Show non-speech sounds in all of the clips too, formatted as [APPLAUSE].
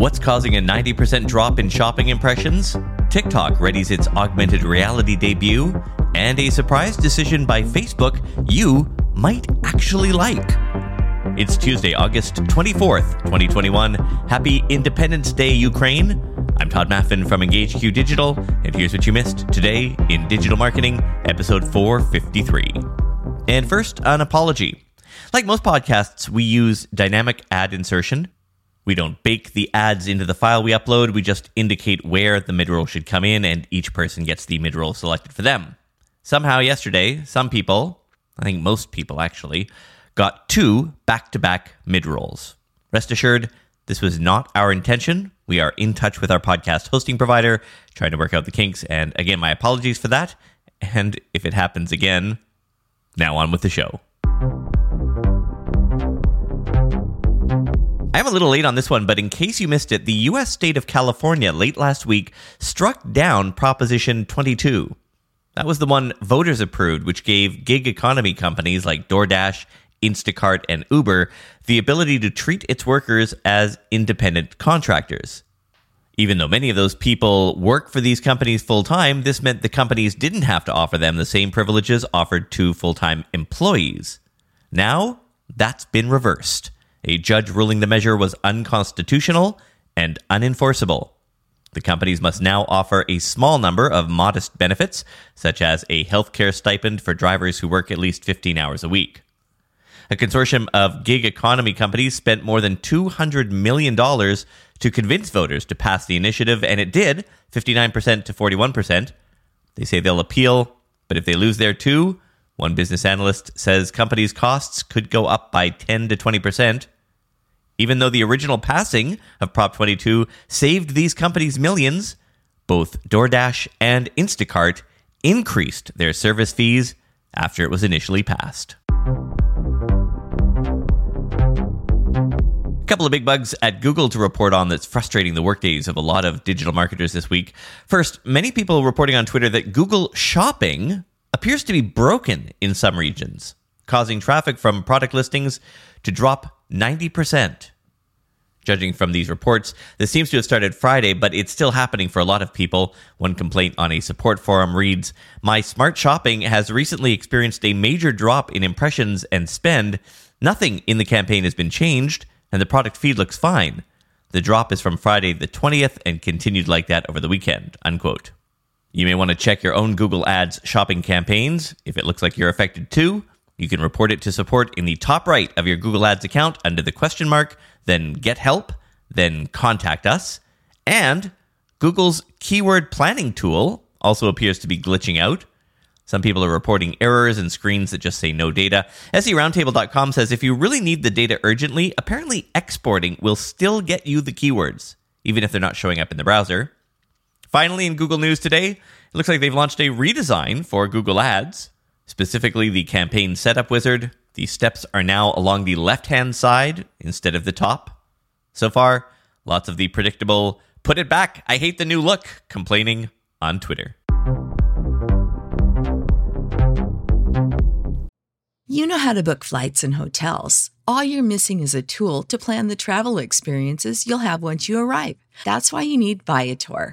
What's causing a 90% drop in shopping impressions? TikTok readies its augmented reality debut, and a surprise decision by Facebook you might actually like. It's Tuesday, August 24th, 2021. Happy Independence Day, Ukraine. I'm Tod Maffin from EngageQ Digital, and here's what you missed today in Digital Marketing, episode 453. And first, an apology. Like most podcasts, we use dynamic ad insertion we don't bake the ads into the file we upload, we just indicate where the midroll should come in, and each person gets the midroll selected for them. Somehow, yesterday, some people, I think most people actually, got two back to back midrolls. Rest assured, this was not our intention. We are in touch with our podcast hosting provider, trying to work out the kinks. And again, my apologies for that. And if it happens again, now on with the show. I'm a little late on this one, but in case you missed it, the U.S. state of California late last week struck down Proposition 22. That was the one voters approved, which gave gig economy companies like DoorDash, Instacart, and Uber the ability to treat its workers as independent contractors. Even though many of those people work for these companies full time, this meant the companies didn't have to offer them the same privileges offered to full time employees. Now, that's been reversed a judge ruling the measure was unconstitutional and unenforceable. The companies must now offer a small number of modest benefits, such as a healthcare stipend for drivers who work at least 15 hours a week. A consortium of gig economy companies spent more than $200 million to convince voters to pass the initiative, and it did 59% to 41%. They say they'll appeal, but if they lose there too, one business analyst says companies' costs could go up by 10 to 20%. Even though the original passing of Prop 22 saved these companies millions, both DoorDash and Instacart increased their service fees after it was initially passed. A couple of big bugs at Google to report on that's frustrating the workdays of a lot of digital marketers this week. First, many people reporting on Twitter that Google Shopping appears to be broken in some regions, causing traffic from product listings to drop 90%. Judging from these reports, this seems to have started Friday, but it's still happening for a lot of people. One complaint on a support forum reads My smart shopping has recently experienced a major drop in impressions and spend. Nothing in the campaign has been changed, and the product feed looks fine. The drop is from Friday the 20th and continued like that over the weekend. Unquote. You may want to check your own Google Ads shopping campaigns. If it looks like you're affected too, you can report it to support in the top right of your Google Ads account under the question mark, then get help, then contact us. And Google's keyword planning tool also appears to be glitching out. Some people are reporting errors and screens that just say no data. SERoundtable.com says if you really need the data urgently, apparently exporting will still get you the keywords, even if they're not showing up in the browser. Finally, in Google News today, it looks like they've launched a redesign for Google Ads, specifically the campaign setup wizard. The steps are now along the left hand side instead of the top. So far, lots of the predictable, put it back, I hate the new look, complaining on Twitter. You know how to book flights and hotels. All you're missing is a tool to plan the travel experiences you'll have once you arrive. That's why you need Viator.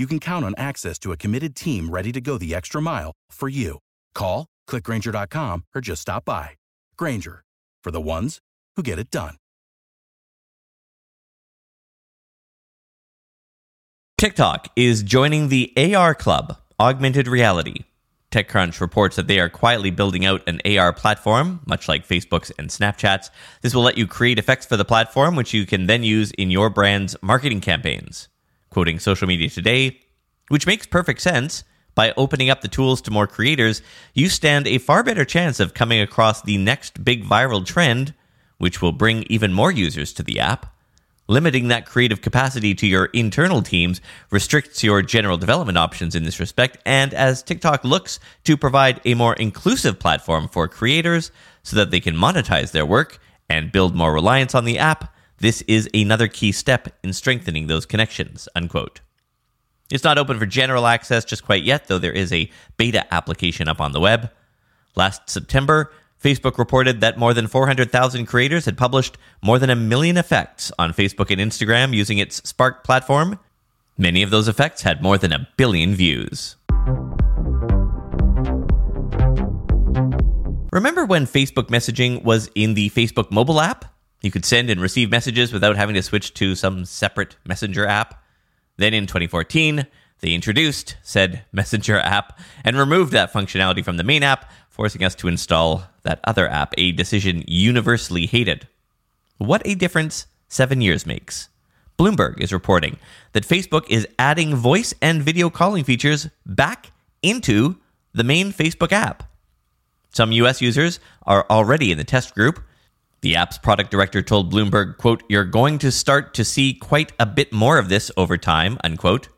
you can count on access to a committed team ready to go the extra mile for you. Call, clickgrainger.com, or just stop by. Grainger, for the ones who get it done. TikTok is joining the AR Club, augmented reality. TechCrunch reports that they are quietly building out an AR platform, much like Facebook's and Snapchat's. This will let you create effects for the platform, which you can then use in your brand's marketing campaigns. Quoting Social Media Today, which makes perfect sense. By opening up the tools to more creators, you stand a far better chance of coming across the next big viral trend, which will bring even more users to the app. Limiting that creative capacity to your internal teams restricts your general development options in this respect. And as TikTok looks to provide a more inclusive platform for creators so that they can monetize their work and build more reliance on the app, this is another key step in strengthening those connections. Unquote. It's not open for general access just quite yet, though there is a beta application up on the web. Last September, Facebook reported that more than 400,000 creators had published more than a million effects on Facebook and Instagram using its Spark platform. Many of those effects had more than a billion views. Remember when Facebook messaging was in the Facebook mobile app? You could send and receive messages without having to switch to some separate messenger app. Then in 2014, they introduced said [LAUGHS] messenger app and removed that functionality from the main app, forcing us to install that other app, a decision universally hated. What a difference seven years makes. Bloomberg is reporting that Facebook is adding voice and video calling features back into the main Facebook app. Some US users are already in the test group. The app's product director told Bloomberg, quote, You're going to start to see quite a bit more of this over time, unquote.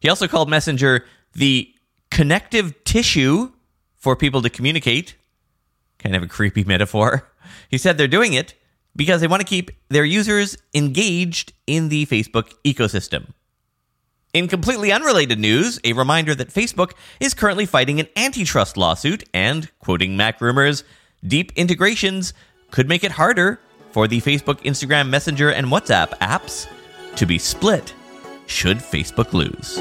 He also called Messenger the connective tissue for people to communicate. Kind of a creepy metaphor. He said they're doing it because they want to keep their users engaged in the Facebook ecosystem. In completely unrelated news, a reminder that Facebook is currently fighting an antitrust lawsuit and, quoting MacRumors, deep integrations could make it harder for the Facebook, Instagram, Messenger, and WhatsApp apps to be split should Facebook lose.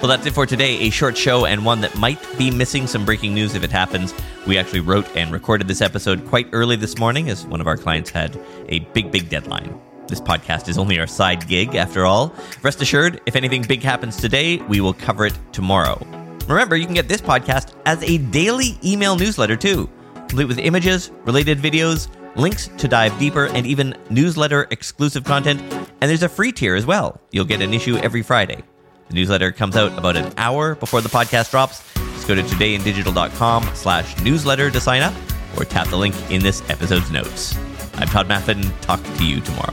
Well, that's it for today. A short show and one that might be missing some breaking news if it happens. We actually wrote and recorded this episode quite early this morning as one of our clients had a big, big deadline. This podcast is only our side gig, after all. Rest assured, if anything big happens today, we will cover it tomorrow. Remember, you can get this podcast as a daily email newsletter too, complete with images, related videos, links to dive deeper, and even newsletter exclusive content. And there's a free tier as well. You'll get an issue every Friday. The newsletter comes out about an hour before the podcast drops. Just go to todayindigital.com slash newsletter to sign up or tap the link in this episode's notes. I'm Tod Maffin. Talk to you tomorrow.